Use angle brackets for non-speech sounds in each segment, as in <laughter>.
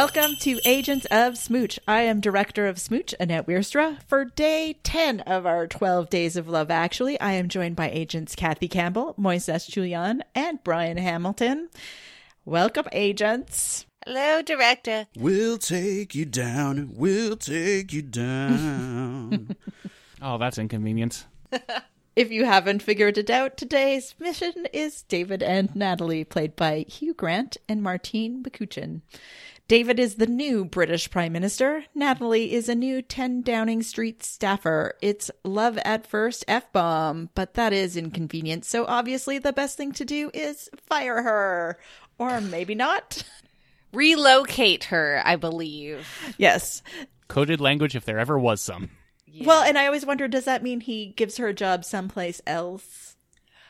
Welcome to Agents of Smooch. I am director of Smooch, Annette Weirstra. For day 10 of our 12 Days of Love, actually, I am joined by agents Kathy Campbell, Moises Julian, and Brian Hamilton. Welcome, agents. Hello, director. We'll take you down. We'll take you down. <laughs> Oh, that's inconvenient. If you haven't figured it out, today's mission is David and Natalie, played by Hugh Grant and Martine McCutcheon. David is the new British Prime Minister. Natalie is a new 10 Downing Street staffer. It's love at first F bomb, but that is inconvenient. So obviously, the best thing to do is fire her. Or maybe not. <laughs> Relocate her, I believe. Yes. Coded language, if there ever was some. Well, and I always wonder does that mean he gives her a job someplace else?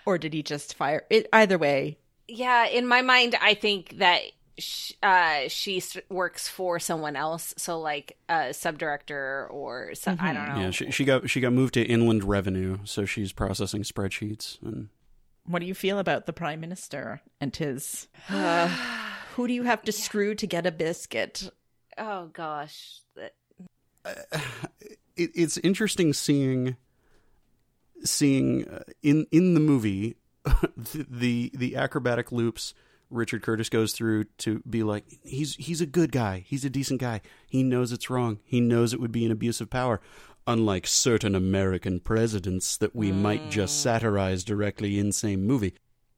Or did he just fire it? Either way. Yeah, in my mind, I think that sh- uh, she works for someone else. So, like a subdirector or some, I don't know. yeah, she, she got she got moved to inland revenue, so she's processing spreadsheets and What do you feel about the Prime Minister and his. Uh, <sighs> <sighs> who do you have to screw to get a biscuit? oh, gosh. That- <sighs> it, it's interesting seeing seeing uh, in in the movie <laughs> the, the the acrobatic loops Richard Curtis goes through to be like he's he's a good guy. He's a decent guy. He knows it's wrong. He knows it would be an abuse of power unlike certain American presidents that we might just hmm. satirize directly in same movie.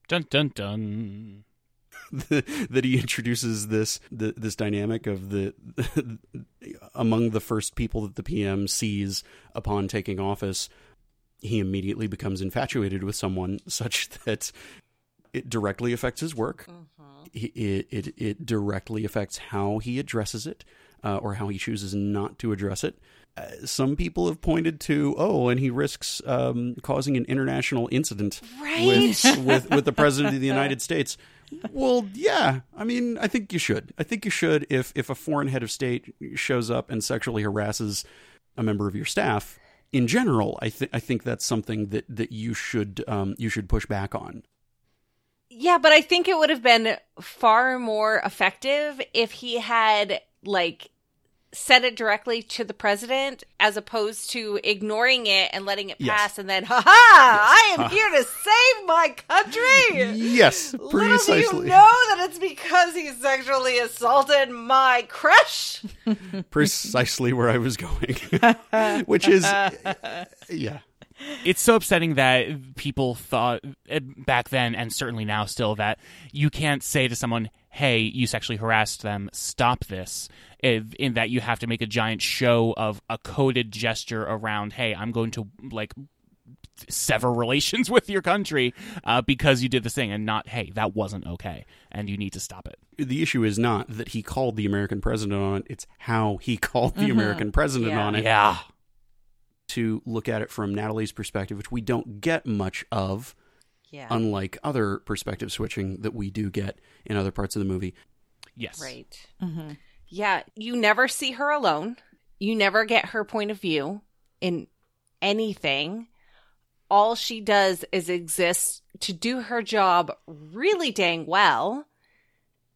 Dun dun dun. <laughs> that he introduces this the, this dynamic of the <laughs> among the first people that the PM sees upon taking office, he immediately becomes infatuated with someone such <laughs> that it directly affects his work. He- It, it it directly affects how he addresses it, uh, or how he chooses not to address it. Uh, some people have pointed to, oh, and he risks um, causing an international incident with, <laughs> with with the president of the United <laughs> States. Well, yeah. I mean, I think you should. I think you should if if a foreign head of state shows up and sexually harasses a member of your staff. In general, I think I think that's something that that you should um, you should push back on. Yeah, but I think it would have been far more effective if he had, like, said it directly to the president as opposed to ignoring it and letting it Yes. pass and then, ha ha, I am here to save my country. Yes, Little do you precisely. know that it's because he sexually assaulted my crush. <laughs> precisely where I was going, <laughs> which is <laughs> yeah. It's so upsetting that people thought eh, back then, and certainly now still, that you can't say to someone, hey, you sexually harassed them, stop this. In in that you have to make a giant show of a coded gesture around, hey, I'm going to, like, sever <laughs> relations with your country uh, because you did this thing, and not, hey, that wasn't okay, and you need to stop it. The issue is not that he called the American president on it; it's how he <laughs> called the American president Yeah. on it. Yeah. To look at it from Natalie's perspective, which we don't get much of, Yeah. unlike other perspective switching that we do get in other parts of the movie. Yes. Right. Mm-hmm. Yeah, you never see her alone. You never get her point of view in anything. All she does is exist to do her job really dang well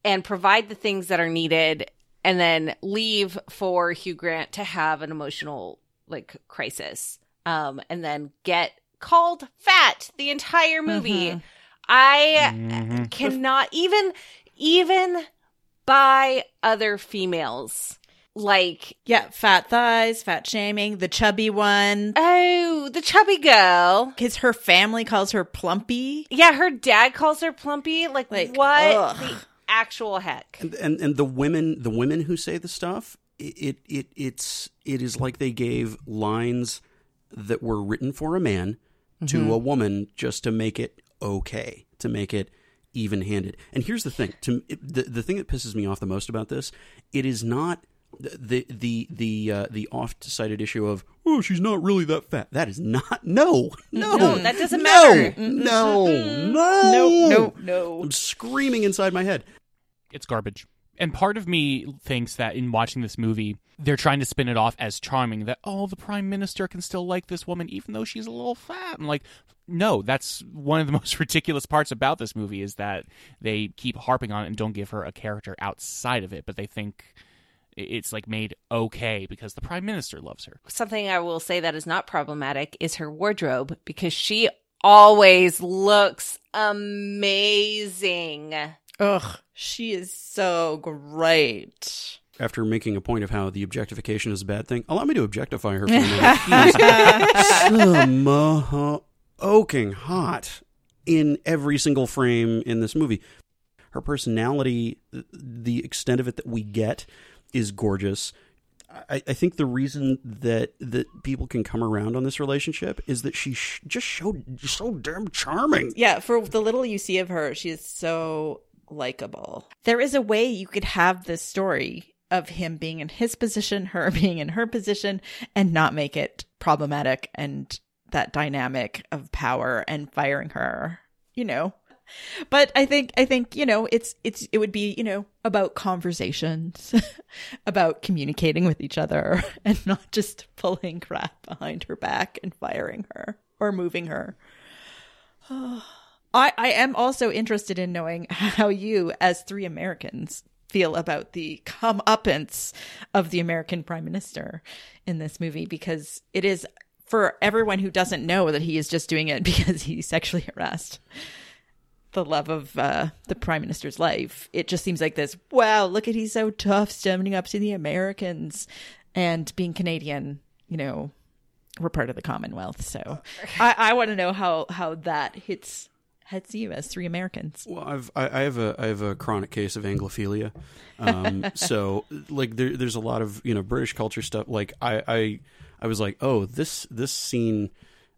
and provide the things that are needed and then leave for Hugh Grant to have an emotional like crisis. Um and then get called fat the entire movie. I Mhm. cannot even even by other females like Yeah, fat thighs, fat shaming, the chubby one. oh the chubby girl Because her family calls her plumpy. yeah her dad calls her plumpy like, Like, what ugh. the actual heck And, and and the women the women who say the stuff it, it it it's it is like they gave lines that were written for a man to a woman just to make it okay to make it even handed and here's the thing to it, the the thing that pisses me off the most about this it is not the the the uh, the oft cited issue of oh she's not really that fat that is not <laughs> no <laughs> no No, that doesn't no, matter. no no No, no, no. I'm screaming inside my head It's garbage. And part of me thinks that in watching this movie, they're trying to spin it off as charming that, oh, the prime minister can still like this woman even though she's a little fat. And like, no, that's one of the <laughs> most ridiculous parts about this movie is that they keep harping on it and don't give her a character outside of it, but they think it's like made okay because the prime minister loves her. Something I will say that is not problematic is her wardrobe because she always looks amazing. Ugh, she is so great. After making a point of how the objectification is a bad thing, allow me to objectify her for a minute. She's <laughs> smoking hot in every single frame in this movie. Her personality, the extent of it that we get, is gorgeous. I, I, think the reason that that people can come around on this relationship is that she sh- just showed so damn charming. Yeah, for the little you see of her, she is so likable. There is a way you could have this story of him being in his position, <laughs> her being in her position, and not make it problematic and that dynamic of power and firing her. You know, but I think I think you know it's it's it would be you know about conversations, <laughs> about communicating with each other, <laughs> and not just pulling crap behind her back and firing her or moving her. <sighs> Oh. I I am also interested in knowing how you, as three Americans, feel about the comeuppance of the American Prime Minister in this movie because it is for everyone who doesn't know that he is just doing it <laughs> because he sexually harassed the love of uh, the prime minister's life. It just seems like this. Wow, look at he's so tough, standing up to the Americans, and being Canadian. You know, we're part of the Commonwealth, so I, I want to know how how that hits hits you as three Americans. Well, I've I, I have a I have a chronic case of Anglophilia, um, <laughs> so like there, there's a lot of you know British culture stuff. Like I I I was like, oh this this scene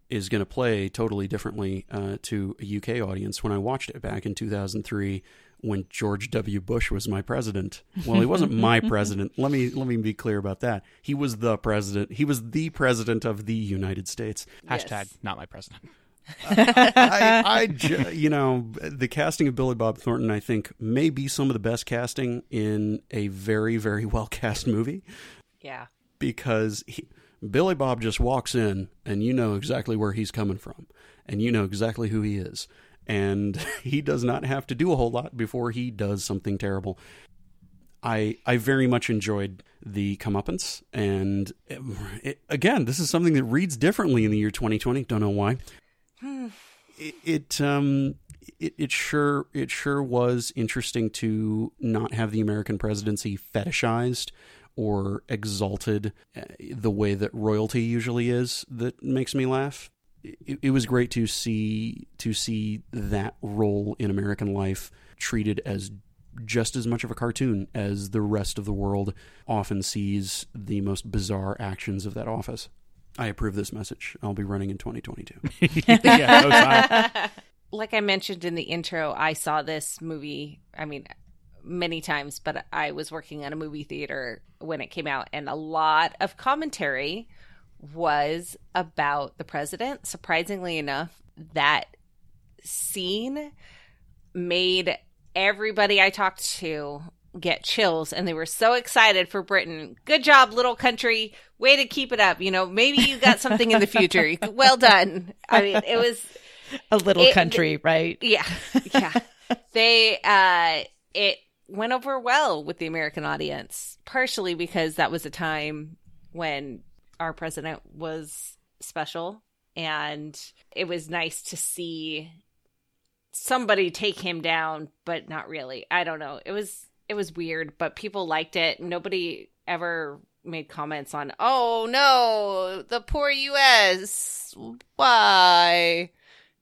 is going to play totally differently uh, to a UK audience. When I watched it back in 2003, when George W. Bush was my president, well, he wasn't my <laughs> president. Let me let me be clear about that. He was the president. He was the president of the United States. Hashtag yes. not my president. I, I, <laughs> you know, the casting of Billy Bob Thornton, I think, may be some of the best casting in a very, very well cast movie. Yeah, because he, Billy Bob just walks in and you know exactly where he's coming from and you know exactly who he is. And <laughs> he does not have to do a whole lot before he does something terrible. I I very much enjoyed the comeuppance, and it, it, again, this is something that reads differently in the year 2020. Don't know why. It, um it, it sure it sure was interesting to not have the American presidency fetishized or exalted uh, the way that royalty usually is that makes me laugh. It, it, was great to see to see that role in American life treated as just as much of a cartoon as the rest of the world often sees the most bizarre actions of that office. I approve this message. I'll be running in 2022. <laughs> yeah, <laughs> like I mentioned in the intro, I saw this movie. I mean, many times, but I was working at a movie theater when it came out, and a lot of commentary was about the president. Surprisingly enough, that scene made everybody I talked to get chills and they were so excited for Britain. Good job, little country. Way to keep it up. You know, maybe you got something in the future. <laughs> well done. I mean, it was a little it, country, right? Yeah. Yeah. <laughs> they uh it went over well with the American audience, partially because that was a time when our president was special and it was nice to see somebody take him down but not really i don't know it was it was weird but people liked it nobody ever made comments on oh no the poor us why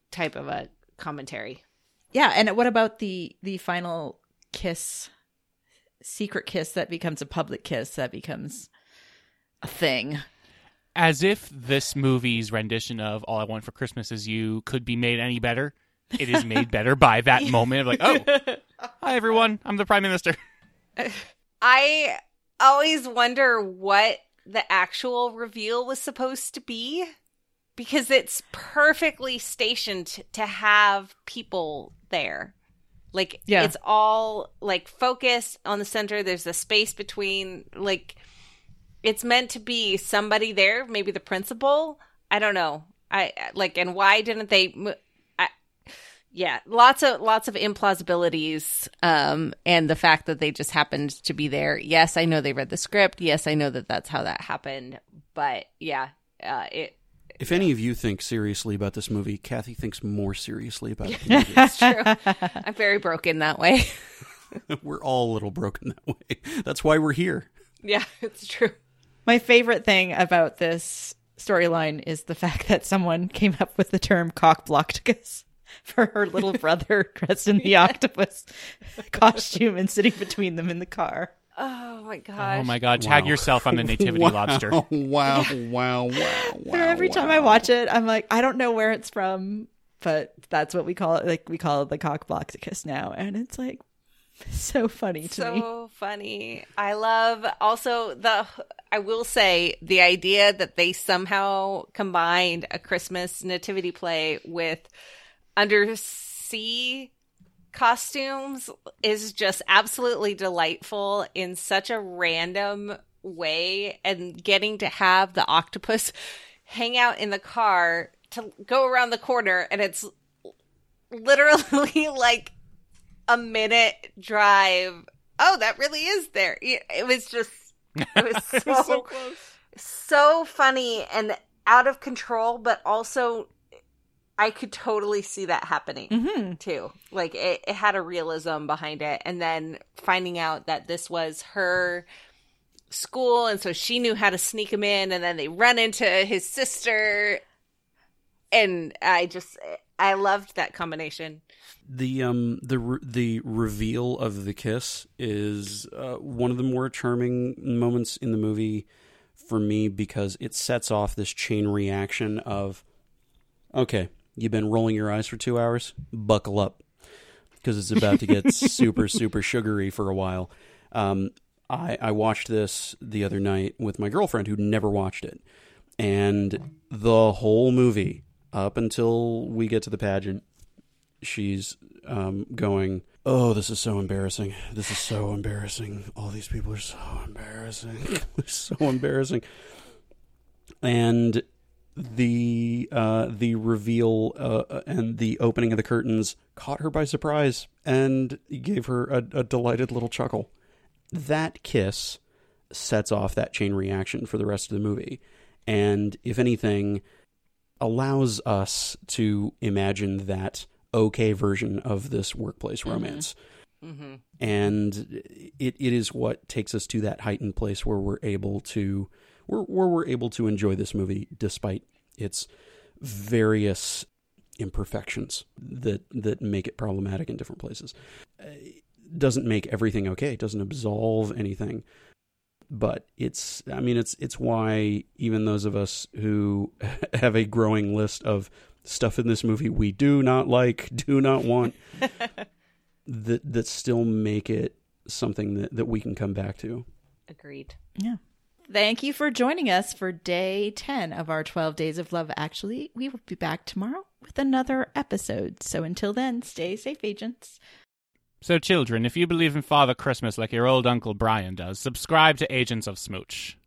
type of a commentary yeah and what about the the final kiss, secret kiss that becomes a public kiss that becomes a thing. As if this movie's rendition of All I Want for Christmas Is You could be made any better. It is made better by that <laughs> moment of like, oh, hi everyone, I'm the Prime Minister. <laughs> I always wonder what the actual reveal was supposed to be because it's perfectly stationed to have people there Like Yeah. it's all like focused on the center. There's a space between like it's meant to be somebody there, maybe the principal. I don't know. I like and why didn't they yeah, lots of lots of implausibilities um and the fact that they just happened to be there. Yes, I know they read the script. Yes, I know that that's how that happened, but yeah, uh it If any of you think seriously about this movie, Kathy thinks more seriously about the movie. it's true. I'm very broken that way. <laughs> we're all a little broken that way. That's why we're here. yeah, <laughs> it's true. My favorite thing about this storyline is the fact that someone came up with the term cock cockblocticus <laughs> for her little brother <laughs> dressed in the octopus <laughs> costume and sitting between them in the car. Oh my oh, gosh. Oh my god, tag Wow. yourself on the nativity wow, lobster. Wow, wow, wow, wow. And every time I watch it, I'm like, I don't know where it's from, but that's what we call it. Like we call it the cockblocticus now, and it's like so funny to me. so funny. I love also the I will say the idea that they somehow combined a Christmas nativity play with undersea costumes is just absolutely delightful in such a random way and getting to have the octopus hang out in the car to go around the corner and it's literally <laughs> like a minute drive. Oh, that really is there. It it was just, it was <laughs> so, close. so, funny and out of control, but also I could totally see that happening hmm too. Like it, it had a realism behind it. And then finding out that this was her school. And so she knew how to sneak him in. And then they run into his sister. And I just, I loved that combination. the um the re- the reveal of the kiss is uh, one of the more charming moments in the movie for me because it sets off this chain reaction of okay you've been rolling your eyes for two hours buckle up because it's about to get <laughs> super super sugary for a while um I, I watched this the other night with my girlfriend who never watched it and the whole movie up until we get to the pageant she's um, going, Oh, this is so embarrassing. This is so embarrassing. All these people are so embarrassing. <laughs> They're so embarrassing. And the uh, the reveal uh, and the opening of the curtains caught her by surprise and gave her a, a delighted little chuckle. That kiss sets off that chain reaction for the rest of the movie. And if anything, allows us to imagine that okay version of this workplace romance. Mm-hmm. And it, it is what takes us to that heightened place where we're able to where, where we're able to enjoy this movie despite its various imperfections that that make it problematic in different places. Uh, doesn't make everything okay. It doesn't absolve anything but it's i mean it's it's why even those of us who <laughs> have a growing list of stuff in this movie we do not like <laughs> do not want <laughs> that that still make it something that, that we can come back to Agreed. Yeah. Thank you for joining us for day 10 of our 12 Days of Love. Actually, we will be back tomorrow with another episode. So until then, stay safe, agents. So, children, if you believe in Father Christmas like your old Uncle Brian does, subscribe to Agents of Smooch.